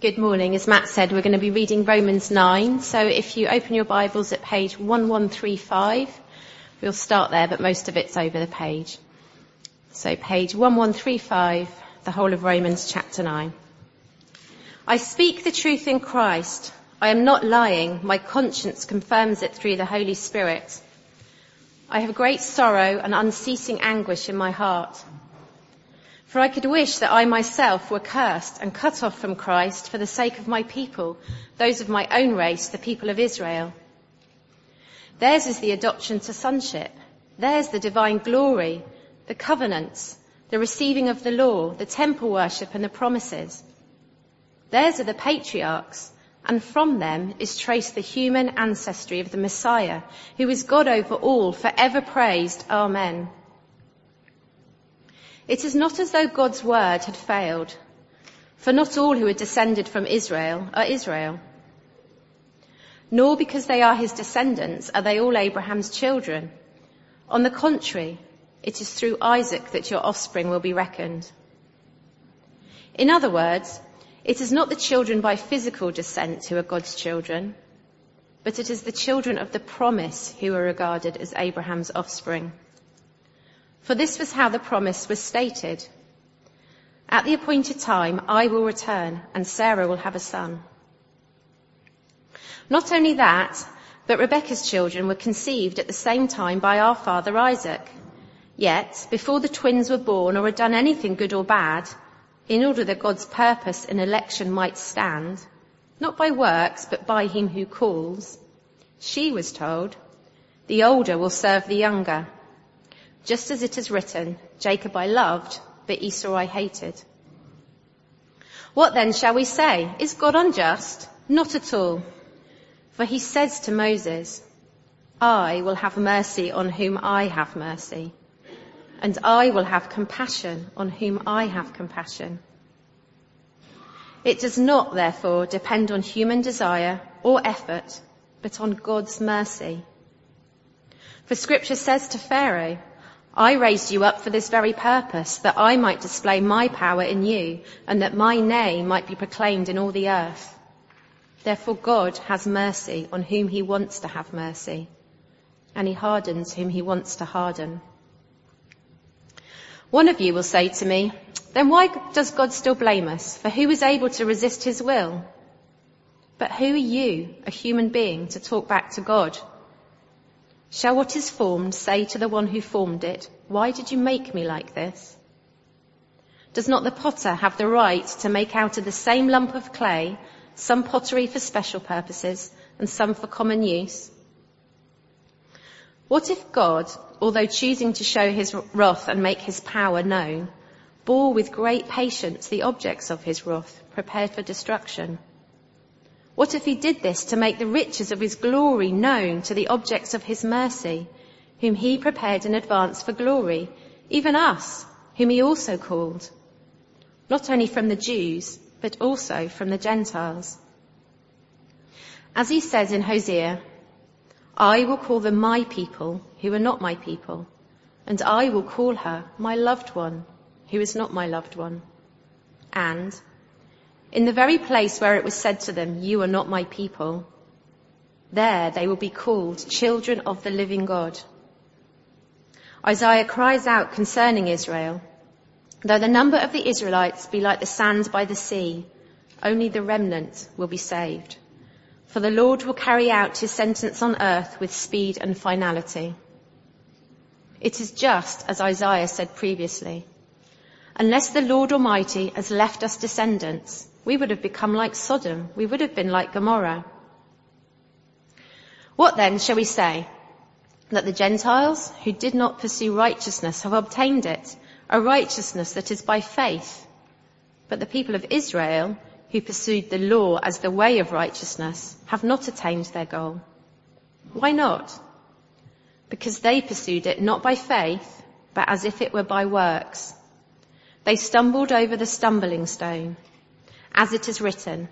Good morning. As Matt said, we're going to be reading Romans 9. So if you open your Bibles at page 1135, we'll start there, but most of it's over the page. So page 1135, the whole of Romans chapter 9. I speak the truth in Christ. I am not lying. My conscience confirms it through the Holy Spirit. I have great sorrow and unceasing anguish in my heart. For I could wish that I myself were cursed and cut off from Christ for the sake of my people, those of my own race, the people of Israel. Theirs is the adoption to sonship. Theirs the divine glory, the covenants, the receiving of the law, the temple worship and the promises. Theirs are the patriarchs, and from them is traced the human ancestry of the Messiah, who is God over all, forever praised. Amen. It is not as though God's word had failed, for not all who are descended from Israel are Israel. Nor because they are his descendants are they all Abraham's children. On the contrary, it is through Isaac that your offspring will be reckoned. In other words, it is not the children by physical descent who are God's children, but it is the children of the promise who are regarded as Abraham's offspring. For this was how the promise was stated. At the appointed time, I will return and Sarah will have a son. Not only that, but Rebekah's children were conceived at the same time by our father Isaac. Yet, before the twins were born or had done anything good or bad, in order that God's purpose in election might stand, not by works, but by him who calls, she was told, the older will serve the younger. Just as it is written, Jacob I loved, but Esau I hated. What then shall we say? Is God unjust? Not at all. For he says to Moses, I will have mercy on whom I have mercy, and I will have compassion on whom I have compassion. It does not, therefore, depend on human desire or effort, but on God's mercy. For scripture says to Pharaoh, I raised you up for this very purpose, that I might display my power in you, and that my name might be proclaimed in all the earth. Therefore God has mercy on whom he wants to have mercy, and he hardens whom he wants to harden. One of you will say to me, then why does God still blame us? For who is able to resist his will? But who are you, a human being, to talk back to God? Shall what is formed say to the one who formed it, why did you make me like this? Does not the potter have the right to make out of the same lump of clay some pottery for special purposes and some for common use? What if God, although choosing to show his wrath and make his power known, bore with great patience the objects of his wrath prepared for destruction? What if he did this to make the riches of his glory known to the objects of his mercy, whom he prepared in advance for glory, even us, whom he also called, not only from the Jews, but also from the Gentiles? As he says in Hosea, I will call them my people who are not my people, and I will call her my loved one who is not my loved one. And in the very place where it was said to them, you are not my people, there they will be called children of the living God. Isaiah cries out concerning Israel, though the number of the Israelites be like the sand by the sea, only the remnant will be saved. For the Lord will carry out his sentence on earth with speed and finality. It is just as Isaiah said previously. Unless the Lord Almighty has left us descendants, we would have become like Sodom. We would have been like Gomorrah. What then shall we say? That the Gentiles who did not pursue righteousness have obtained it, a righteousness that is by faith. But the people of Israel who pursued the law as the way of righteousness have not attained their goal. Why not? Because they pursued it not by faith, but as if it were by works. They stumbled over the stumbling stone as it is written,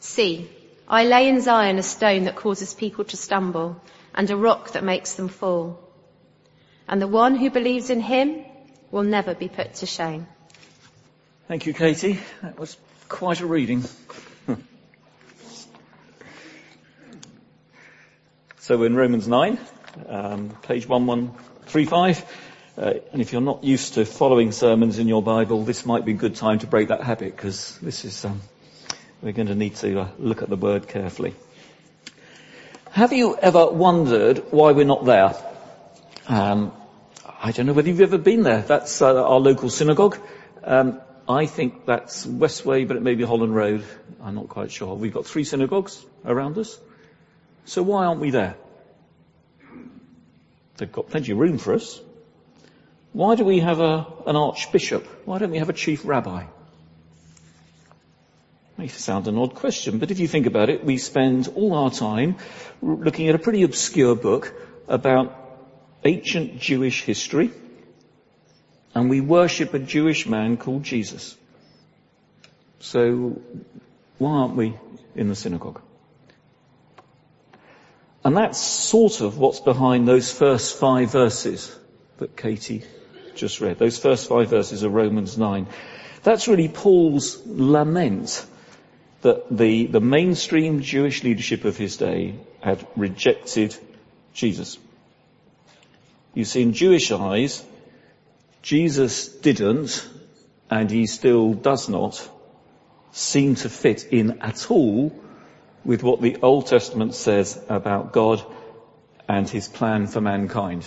See, I lay in Zion a stone that causes people to stumble and a rock that makes them fall. And the one who believes in him will never be put to shame. Thank you, Katie. That was quite a reading. so we're in Romans 9, um, page 1135. Uh, and if you're not used to following sermons in your Bible, this might be a good time to break that habit because this is, um, we're going to need to uh, look at the word carefully. Have you ever wondered why we're not there? Um, I don't know whether you've ever been there. That's uh, our local synagogue. Um, I think that's Westway, but it may be Holland Road. I'm not quite sure. We've got three synagogues around us. So why aren't we there? They've got plenty of room for us. Why do we have a, an archbishop? Why don't we have a chief rabbi? May sound an odd question, but if you think about it, we spend all our time looking at a pretty obscure book about ancient Jewish history, and we worship a Jewish man called Jesus. So, why aren't we in the synagogue? And that's sort of what's behind those first five verses that Katie just read. Those first five verses of Romans 9. That's really Paul's lament that the, the mainstream Jewish leadership of his day had rejected Jesus. You see, in Jewish eyes, Jesus didn't, and he still does not, seem to fit in at all with what the Old Testament says about God and his plan for mankind.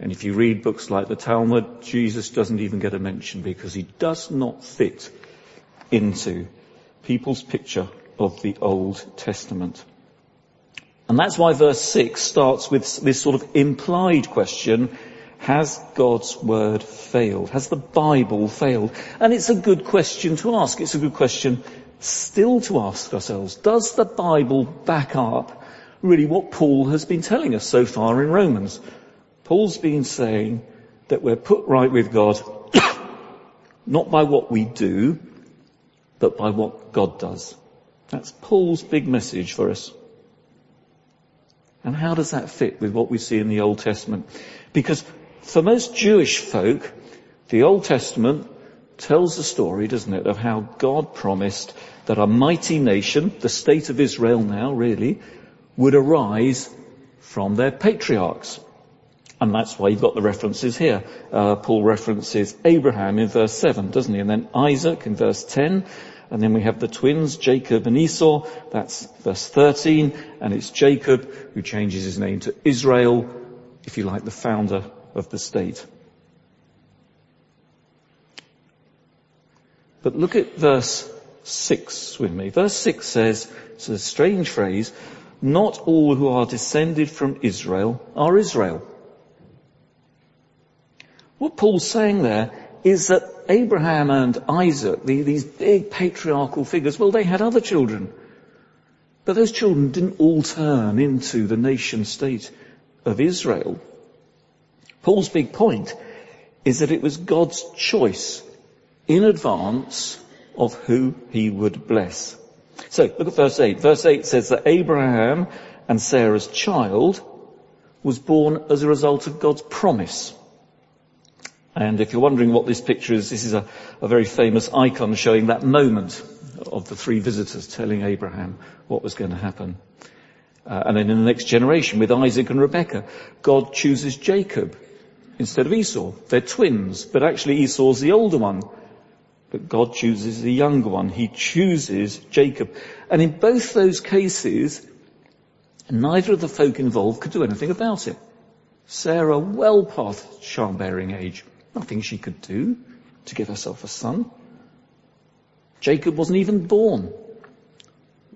And if you read books like the Talmud, Jesus doesn't even get a mention because he does not fit into people's picture of the Old Testament. And that's why verse 6 starts with this sort of implied question, has God's word failed? Has the Bible failed? And it's a good question to ask. It's a good question still to ask ourselves, does the Bible back up really what Paul has been telling us so far in Romans? Paul's been saying that we're put right with God not by what we do, but by what God does. That's Paul's big message for us. And how does that fit with what we see in the Old Testament? Because for most Jewish folk, the Old Testament tells the story, doesn't it, of how God promised that a mighty nation, the state of Israel now really, would arise from their patriarchs. And that's why you've got the references here. Uh, Paul references Abraham in verse 7, doesn't he? And then Isaac in verse 10. And then we have the twins, Jacob and Esau. That's verse 13. And it's Jacob who changes his name to Israel, if you like, the founder of the state. But look at verse 6 with me. Verse 6 says, it's a strange phrase, not all who are descended from Israel are Israel. What Paul's saying there is that Abraham and Isaac, the, these big patriarchal figures, well, they had other children. But those children didn't all turn into the nation state of Israel. Paul's big point is that it was God's choice in advance of who he would bless. So look at verse 8. Verse 8 says that Abraham and Sarah's child was born as a result of God's promise. And if you're wondering what this picture is, this is a, a very famous icon showing that moment of the three visitors telling Abraham what was going to happen. Uh, and then in the next generation with Isaac and Rebekah, God chooses Jacob instead of Esau. They're twins, but actually Esau's the older one. But God chooses the younger one. He chooses Jacob. And in both those cases, neither of the folk involved could do anything about it. Sarah well past childbearing age. Nothing she could do to give herself a son. Jacob wasn't even born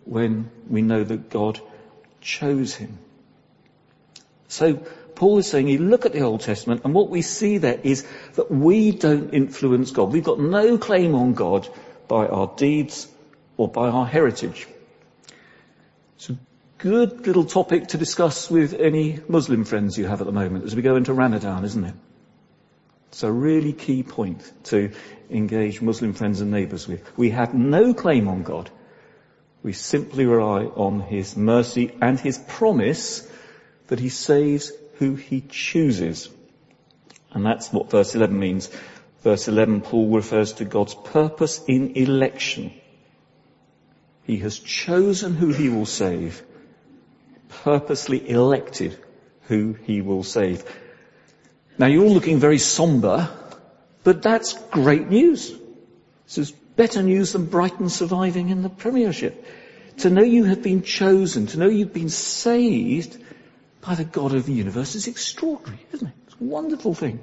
when we know that God chose him. So Paul is saying, you look at the Old Testament and what we see there is that we don't influence God. We've got no claim on God by our deeds or by our heritage. It's a good little topic to discuss with any Muslim friends you have at the moment as we go into Ramadan, isn't it? It's a really key point to engage Muslim friends and neighbours with. We have no claim on God. We simply rely on His mercy and His promise that He saves who He chooses. And that's what verse 11 means. Verse 11, Paul refers to God's purpose in election. He has chosen who He will save purposely elected who he will save. Now you're all looking very somber, but that's great news. This is better news than Brighton surviving in the Premiership. To know you have been chosen, to know you've been saved by the God of the universe is extraordinary, isn't it? It's a wonderful thing.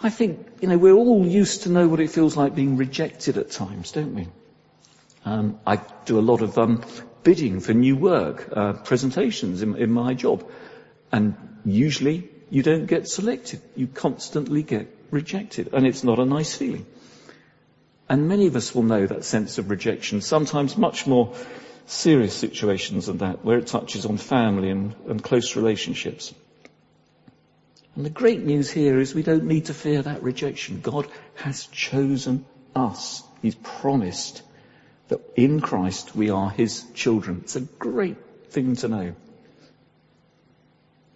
I think, you know, we're all used to know what it feels like being rejected at times, don't we? Um, I do a lot of um, bidding for new work, uh, presentations in, in my job, and usually you don't get selected. You constantly get rejected, and it's not a nice feeling. And many of us will know that sense of rejection, sometimes much more serious situations than that, where it touches on family and, and close relationships. And the great news here is we don't need to fear that rejection. God has chosen us. He's promised that in Christ we are His children. It's a great thing to know.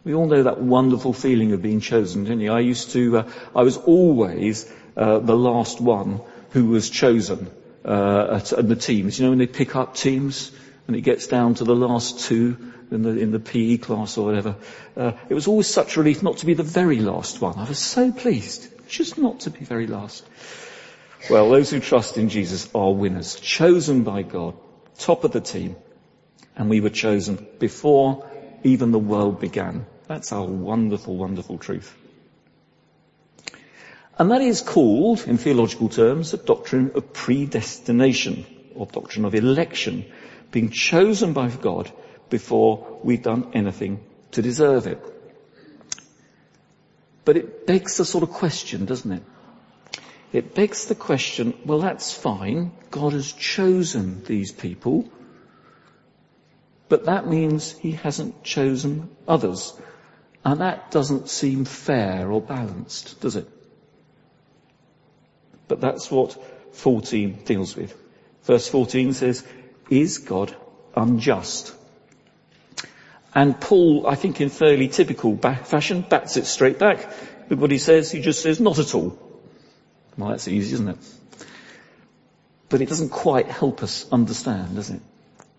We all know that wonderful feeling of being chosen, don't you? I used to, uh, I was always uh, the last one who was chosen uh, at, at the teams. You know when they pick up teams and it gets down to the last two in the, in the PE class or whatever. Uh, it was always such a relief not to be the very last one. I was so pleased just not to be very last. Well, those who trust in Jesus are winners, chosen by God, top of the team, and we were chosen before even the world began. That's our wonderful, wonderful truth. And that is called, in theological terms, the doctrine of predestination, or doctrine of election, being chosen by God before we've done anything to deserve it. But it begs a sort of question, doesn't it? It begs the question, well that's fine, God has chosen these people, but that means he hasn't chosen others. And that doesn't seem fair or balanced, does it? But that's what 14 deals with. Verse 14 says, is God unjust? And Paul, I think in fairly typical fashion, bats it straight back. But what he says, he just says, not at all. Well, that's easy, isn't it? But it doesn't quite help us understand, does it?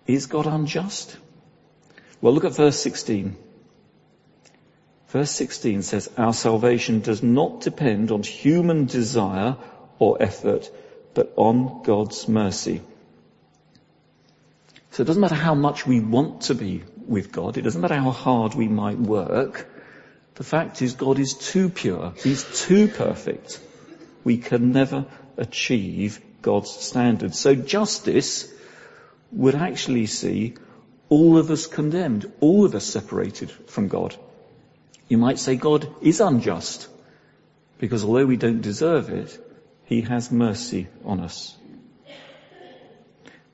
Is God unjust? Well, look at verse 16. Verse 16 says, our salvation does not depend on human desire or effort, but on God's mercy. So it doesn't matter how much we want to be with God. It doesn't matter how hard we might work. The fact is God is too pure. He's too perfect. We can never achieve God's standards. So justice would actually see all of us condemned, all of us separated from God. You might say God is unjust because although we don't deserve it, He has mercy on us.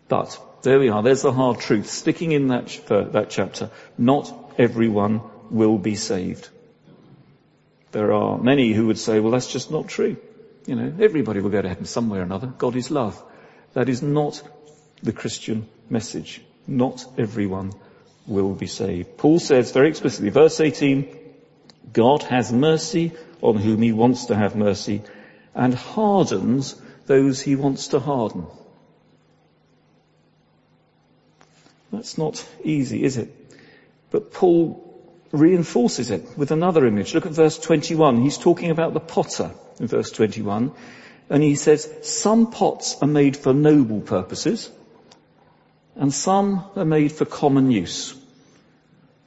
But there we are. There's the hard truth. Sticking in that, uh, that chapter. Not everyone will be saved. There are many who would say, well, that's just not true. You know, everybody will go to heaven some way or another. God is love. That is not the Christian message. Not everyone will be saved. Paul says very explicitly, verse 18, God has mercy on whom he wants to have mercy and hardens those he wants to harden. That's not easy, is it? But Paul reinforces it with another image. Look at verse 21. He's talking about the potter in verse 21. And he says, some pots are made for noble purposes and some are made for common use.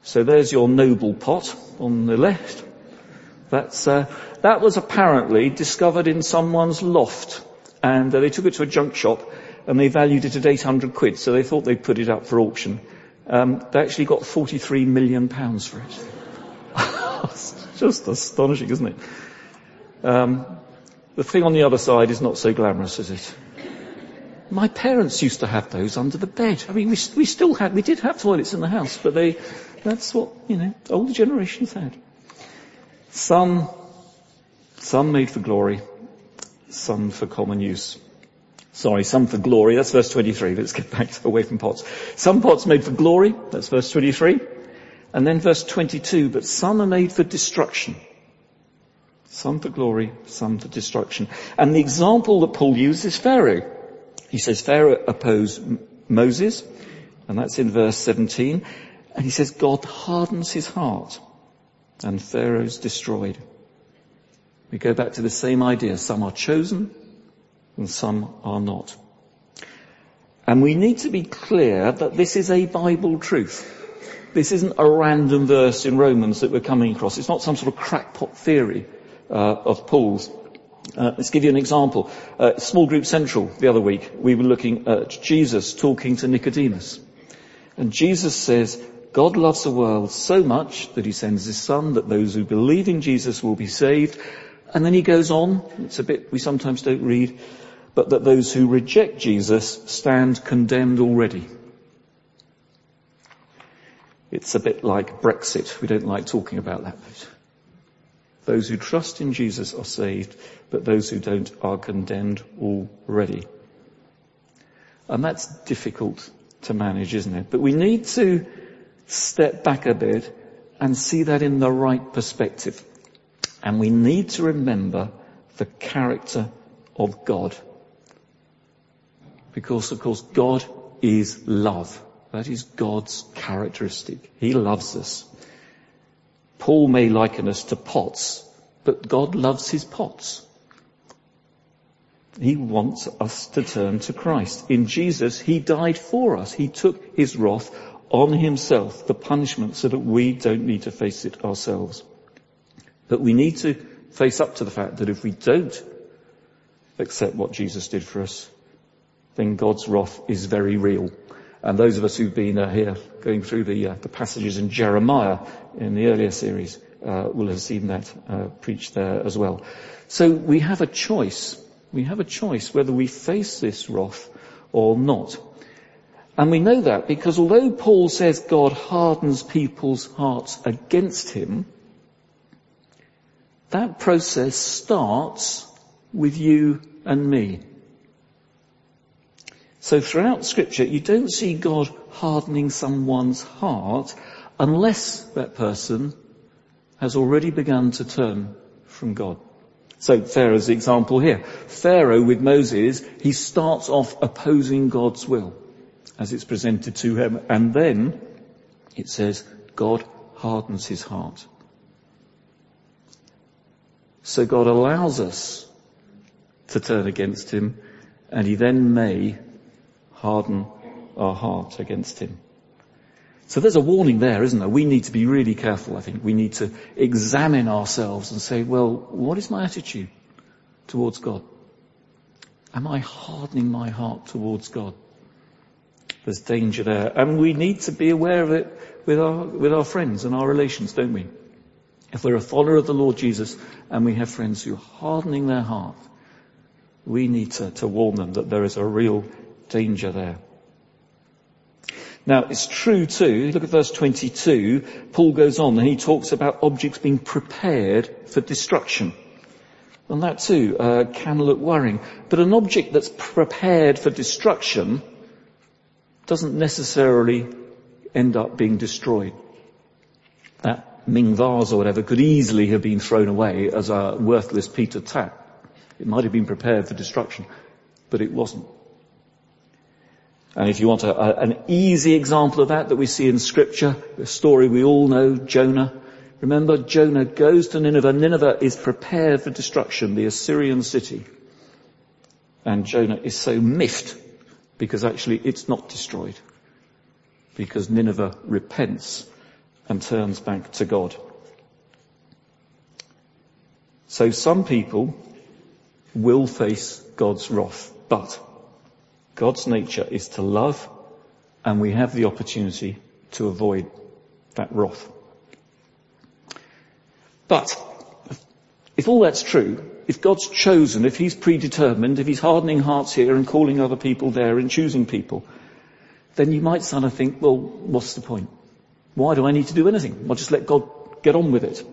So there's your noble pot on the left. That's, uh, that was apparently discovered in someone's loft and uh, they took it to a junk shop and they valued it at 800 quid, so they thought they'd put it up for auction. Um, they actually got 43 million pounds for it. just astonishing, isn't it? Um, the thing on the other side is not so glamorous, is it? My parents used to have those under the bed. I mean, we, we still had, we did have toilets in the house, but they, that's what, you know, older generations had. Some, some made for glory, some for common use. Sorry, some for glory. That's verse 23. Let's get back to, away from pots. Some pots made for glory. That's verse 23. And then verse 22. But some are made for destruction. Some for glory, some for destruction. And the example that Paul uses is Pharaoh. He says Pharaoh opposed Moses, and that's in verse 17. And he says God hardens his heart and Pharaoh's destroyed. We go back to the same idea. Some are chosen and some are not. And we need to be clear that this is a Bible truth. This isn't a random verse in Romans that we're coming across. It's not some sort of crackpot theory uh, of Paul's. Uh, let's give you an example. Uh, small group central the other week, we were looking at Jesus talking to Nicodemus. And Jesus says, God loves the world so much that he sends his son that those who believe in Jesus will be saved. And then he goes on, it's a bit we sometimes don't read, but that those who reject Jesus stand condemned already. It's a bit like Brexit. We don't like talking about that. Those who trust in Jesus are saved, but those who don't are condemned already. And that's difficult to manage, isn't it? But we need to step back a bit and see that in the right perspective. And we need to remember the character of God. Because of course God is love. That is God's characteristic. He loves us. Paul may liken us to pots, but God loves his pots. He wants us to turn to Christ. In Jesus, He died for us. He took His wrath on Himself, the punishment, so that we don't need to face it ourselves. But we need to face up to the fact that if we don't accept what Jesus did for us, then God's wrath is very real. And those of us who've been uh, here going through the, uh, the, passages in Jeremiah in the earlier series uh, will have seen that uh, preached there as well. So we have a choice we have a choice whether we face this wrath or not. And we know that because although Paul says God hardens people's hearts against him, that process starts with you and me. So throughout scripture, you don't see God hardening someone's heart unless that person has already begun to turn from God. So Pharaoh's example here. Pharaoh with Moses, he starts off opposing God's will as it's presented to him. And then it says God hardens his heart. So God allows us to turn against him and he then may harden our heart against him. So there's a warning there, isn't there? We need to be really careful, I think. We need to examine ourselves and say, well, what is my attitude towards God? Am I hardening my heart towards God? There's danger there. And we need to be aware of it with our, with our friends and our relations, don't we? If we're a follower of the Lord Jesus and we have friends who are hardening their heart, we need to, to warn them that there is a real danger there. Now, it's true too, look at verse 22, Paul goes on and he talks about objects being prepared for destruction. And that too uh, can look worrying. But an object that's prepared for destruction doesn't necessarily end up being destroyed. That Ming vase or whatever could easily have been thrown away as a worthless Peter tap. It might have been prepared for destruction, but it wasn't. And if you want a, a, an easy example of that that we see in scripture, the story we all know, Jonah. Remember, Jonah goes to Nineveh. Nineveh is prepared for destruction, the Assyrian city. And Jonah is so miffed because actually it's not destroyed. Because Nineveh repents and turns back to God. So some people will face God's wrath, but God's nature is to love and we have the opportunity to avoid that wrath. But if all that's true, if God's chosen, if He's predetermined, if He's hardening hearts here and calling other people there and choosing people, then you might sort of think, well, what's the point? Why do I need to do anything? I'll just let God get on with it.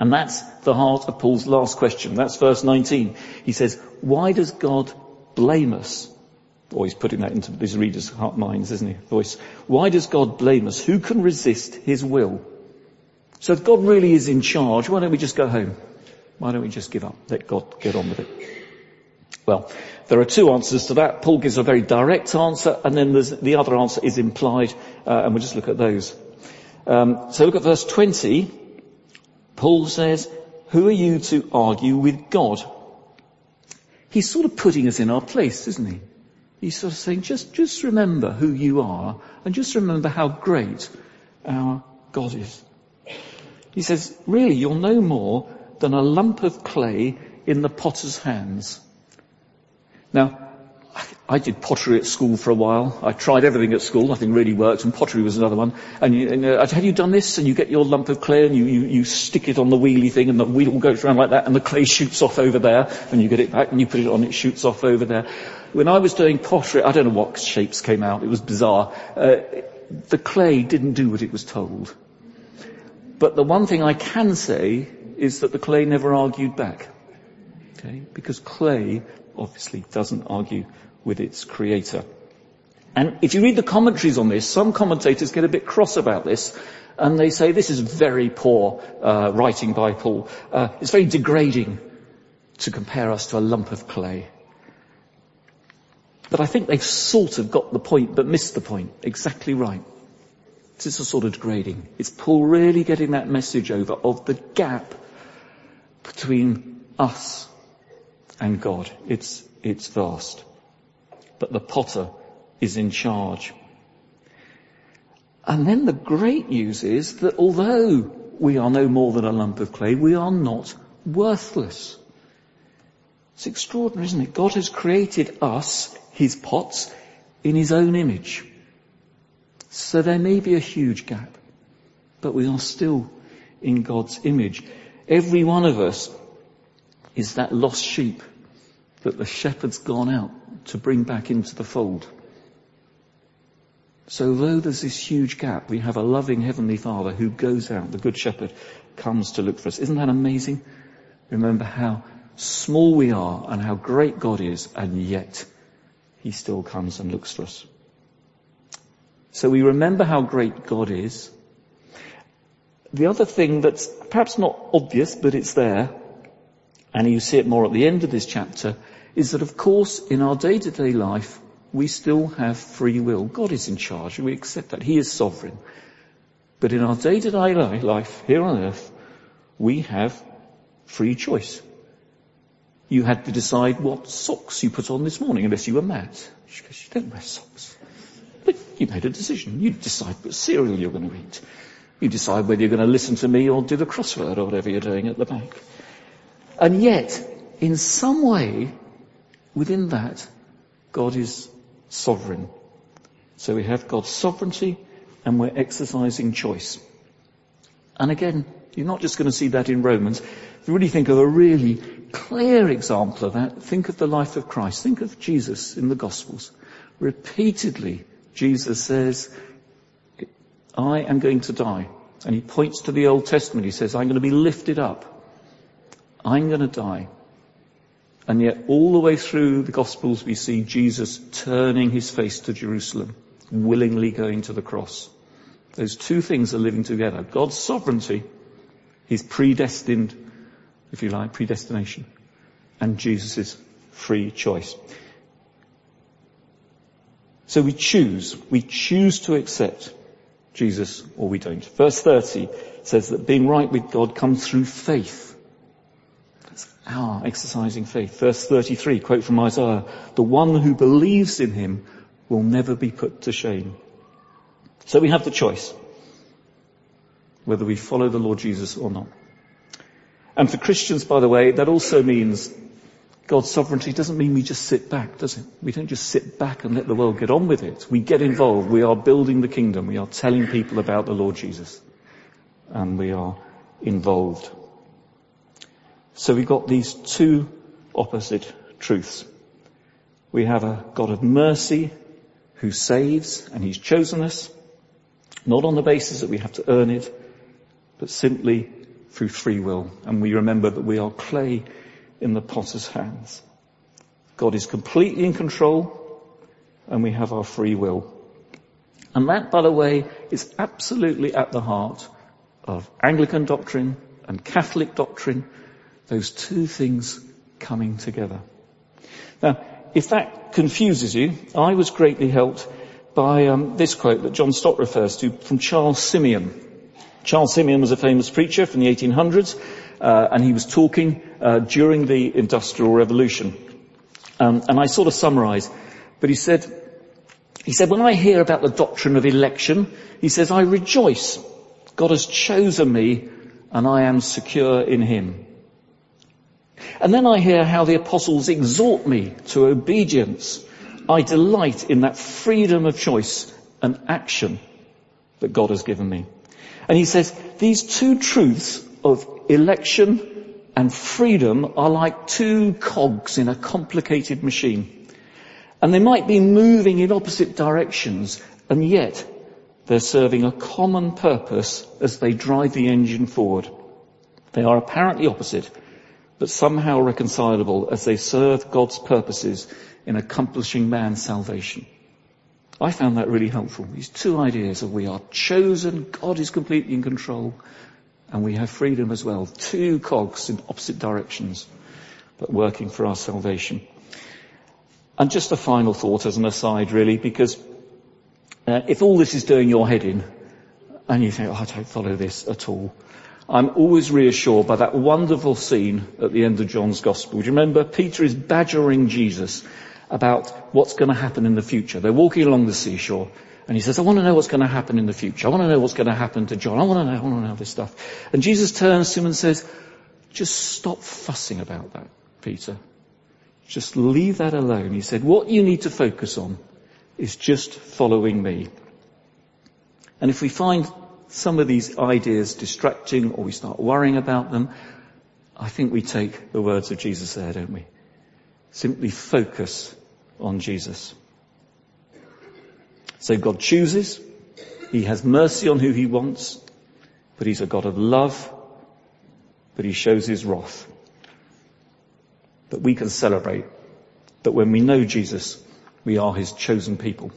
And that's the heart of Paul's last question. That's verse 19. He says, why does God blame us or he's putting that into his readers' heart minds, isn't he? Voice. Why does God blame us? Who can resist his will? So if God really is in charge, why don't we just go home? Why don't we just give up? Let God get on with it. Well, there are two answers to that. Paul gives a very direct answer, and then the other answer is implied, uh, and we'll just look at those Um, so look at verse 20. Paul says, who are you to argue with God? He's sort of putting us in our place, isn't he? He's sort of saying, just, just remember who you are and just remember how great our God is. He says, really, you're no more than a lump of clay in the potter's hands. Now, I did pottery at school for a while. I tried everything at school. Nothing really worked, and pottery was another one. And, you, and uh, have you done this? And you get your lump of clay and you, you, you stick it on the wheelie thing, and the wheel goes around like that, and the clay shoots off over there, and you get it back, and you put it on, it shoots off over there. When I was doing pottery, I don't know what shapes came out. It was bizarre. Uh, the clay didn't do what it was told. But the one thing I can say is that the clay never argued back. Okay? Because clay obviously doesn't argue with its creator. And if you read the commentaries on this, some commentators get a bit cross about this, and they say this is very poor uh, writing by Paul. Uh, it's very degrading to compare us to a lump of clay. But I think they've sort of got the point, but missed the point. Exactly right. Is a sort of degrading. It's Paul really getting that message over of the gap between us and God. It's, it's vast but the potter is in charge. And then the great news is that although we are no more than a lump of clay, we are not worthless. It's extraordinary, isn't it? God has created us, his pots, in his own image. So there may be a huge gap, but we are still in God's image. Every one of us is that lost sheep that the shepherd's gone out to bring back into the fold. So though there's this huge gap, we have a loving heavenly father who goes out, the good shepherd comes to look for us. Isn't that amazing? Remember how small we are and how great God is and yet he still comes and looks for us. So we remember how great God is. The other thing that's perhaps not obvious, but it's there, and you see it more at the end of this chapter, is that of course in our day-to-day life we still have free will. God is in charge. And we accept that. He is sovereign. But in our day-to-day life here on earth, we have free choice. You had to decide what socks you put on this morning unless you were mad. Because you don't wear socks. But you made a decision. You decide what cereal you're going to eat. You decide whether you're going to listen to me or do the crossword or whatever you're doing at the back. And yet, in some way, Within that, God is sovereign. So we have God's sovereignty and we're exercising choice. And again, you're not just going to see that in Romans. If you really think of a really clear example of that, think of the life of Christ. Think of Jesus in the Gospels. Repeatedly, Jesus says, I am going to die. And he points to the Old Testament. He says, I'm going to be lifted up. I'm going to die. And yet all the way through the Gospels we see Jesus turning his face to Jerusalem, willingly going to the cross. Those two things are living together. God's sovereignty, his predestined, if you like, predestination, and Jesus' free choice. So we choose, we choose to accept Jesus or we don't. Verse 30 says that being right with God comes through faith That's our exercising faith. Verse 33, quote from Isaiah, the one who believes in him will never be put to shame. So we have the choice whether we follow the Lord Jesus or not. And for Christians, by the way, that also means God's sovereignty doesn't mean we just sit back, does it? We don't just sit back and let the world get on with it. We get involved. We are building the kingdom. We are telling people about the Lord Jesus. And we are involved. So we've got these two opposite truths. We have a God of mercy who saves and he's chosen us, not on the basis that we have to earn it, but simply through free will. And we remember that we are clay in the potter's hands. God is completely in control and we have our free will. And that, by the way, is absolutely at the heart of Anglican doctrine and Catholic doctrine those two things coming together. Now, if that confuses you, I was greatly helped by um, this quote that John Stott refers to from Charles Simeon. Charles Simeon was a famous preacher from the 1800s, uh, and he was talking uh, during the Industrial Revolution. Um, and I sort of summarise, but he said, he said, when I hear about the doctrine of election, he says, I rejoice. God has chosen me and I am secure in him. And then I hear how the apostles exhort me to obedience. I delight in that freedom of choice and action that God has given me. And he says, these two truths of election and freedom are like two cogs in a complicated machine. And they might be moving in opposite directions, and yet they're serving a common purpose as they drive the engine forward. They are apparently opposite, but somehow reconcilable as they serve God's purposes in accomplishing man's salvation. I found that really helpful. These two ideas of we are chosen, God is completely in control, and we have freedom as well. Two cogs in opposite directions, but working for our salvation. And just a final thought as an aside really, because uh, if all this is doing your head in, and you think, oh, I don't follow this at all, I'm always reassured by that wonderful scene at the end of John's Gospel. Do you remember? Peter is badgering Jesus about what's going to happen in the future. They're walking along the seashore and he says, I want to know what's going to happen in the future. I want to know what's going to happen to John. I want to know, I want to know this stuff. And Jesus turns to him and says, just stop fussing about that, Peter. Just leave that alone. He said, what you need to focus on is just following me. And if we find some of these ideas distracting or we start worrying about them, I think we take the words of Jesus there, don't we? Simply focus on Jesus. So God chooses, He has mercy on who He wants, but He's a God of love, but He shows His wrath. But we can celebrate that when we know Jesus, we are His chosen people.